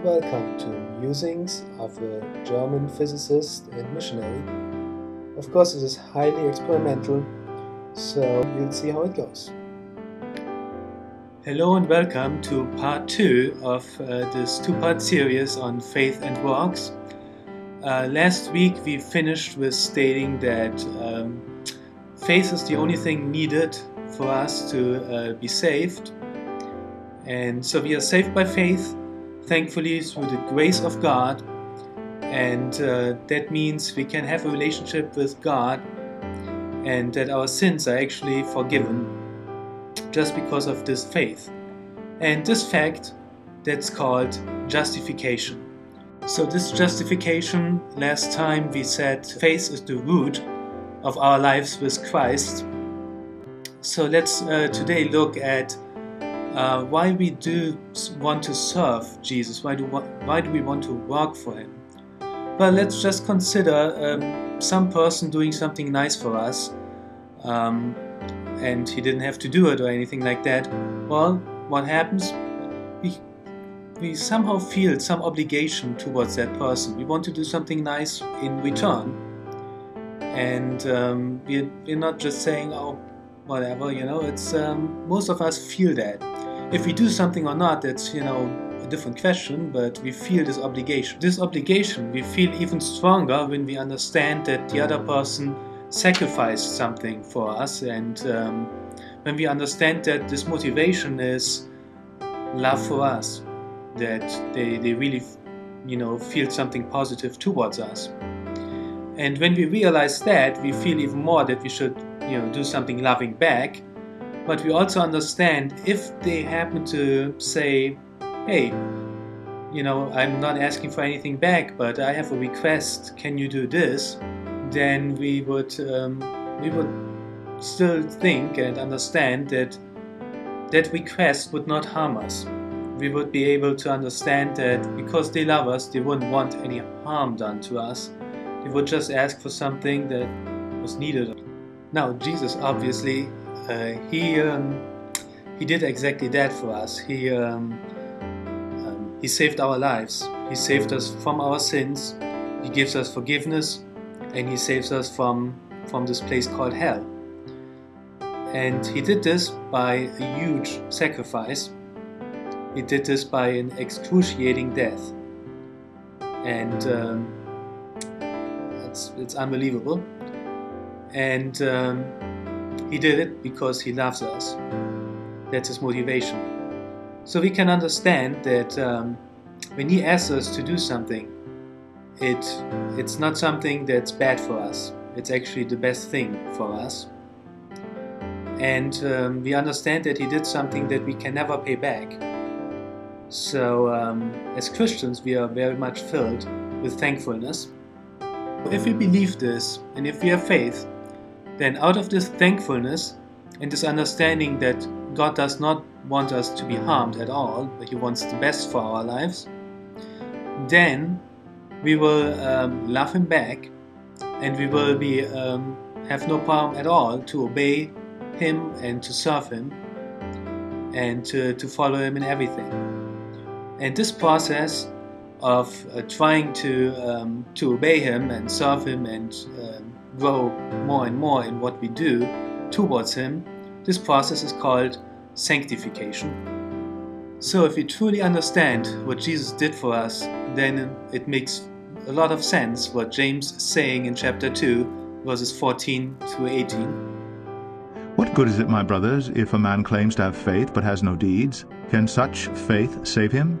and welcome to Musings of a German physicist and missionary. Of course, this is highly experimental, so we'll see how it goes. Hello and welcome to part two of uh, this two part series on faith and works. Uh, last week we finished with stating that um, faith is the only thing needed for us to uh, be saved. And so we are saved by faith, thankfully, through the grace of God. And uh, that means we can have a relationship with God and that our sins are actually forgiven just because of this faith. And this fact, that's called justification. So, this justification, last time we said faith is the root of our lives with Christ. So, let's uh, today look at uh, why we do want to serve Jesus. Why do, why do we want to work for Him? Well, let's just consider um, some person doing something nice for us. Um, and he didn't have to do it or anything like that, well, what happens? We, we somehow feel some obligation towards that person. We want to do something nice in return. And um, we're, we're not just saying, oh, whatever, you know, it's um, most of us feel that. If we do something or not, that's, you know, a different question, but we feel this obligation. This obligation we feel even stronger when we understand that the other person sacrificed something for us, and um, when we understand that this motivation is love for us, that they, they really, you know, feel something positive towards us. And when we realize that, we feel even more that we should, you know, do something loving back. But we also understand if they happen to say, hey, you know, I'm not asking for anything back, but I have a request, can you do this? then we would um, we would still think and understand that that request would not harm us. We would be able to understand that because they love us, they wouldn't want any harm done to us. They would just ask for something that was needed. Now, Jesus obviously uh, he um, he did exactly that for us. He um, um, he saved our lives. He saved us from our sins. He gives us forgiveness and he saves us from, from this place called hell. And he did this by a huge sacrifice. He did this by an excruciating death. And um, it's, it's unbelievable. And um, he did it because he loves us. That's his motivation. So we can understand that um, when he asks us to do something, it it's not something that's bad for us. It's actually the best thing for us. And um, we understand that he did something that we can never pay back. So, um, as Christians, we are very much filled with thankfulness. If we believe this and if we have faith, then out of this thankfulness and this understanding that God does not want us to be harmed at all, but He wants the best for our lives, then we will um, love him back and we will be um, have no problem at all to obey him and to serve him and to, to follow him in everything. And this process of uh, trying to um, to obey him and serve him and um, grow more and more in what we do towards him this process is called sanctification so if we truly understand what jesus did for us then it makes a lot of sense what James is saying in chapter 2, verses 14 to 18. What good is it, my brothers, if a man claims to have faith but has no deeds? Can such faith save him?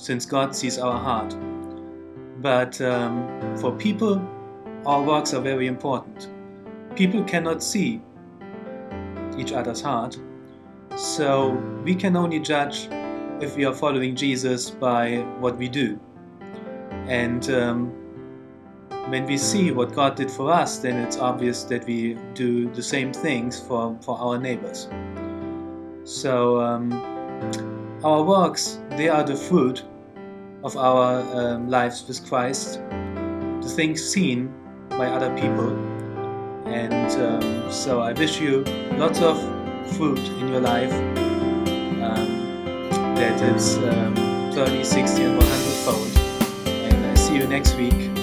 since God sees our heart. But um, for people, our works are very important. People cannot see each other's heart, so we can only judge if we are following Jesus by what we do. And um, when we see what God did for us, then it's obvious that we do the same things for, for our neighbors. So um, our works, they are the fruit of our um, lives with Christ, the things seen by other people. And um, so I wish you lots of fruit in your life um, that is um, 30, 60, and 100 fold. And I see you next week.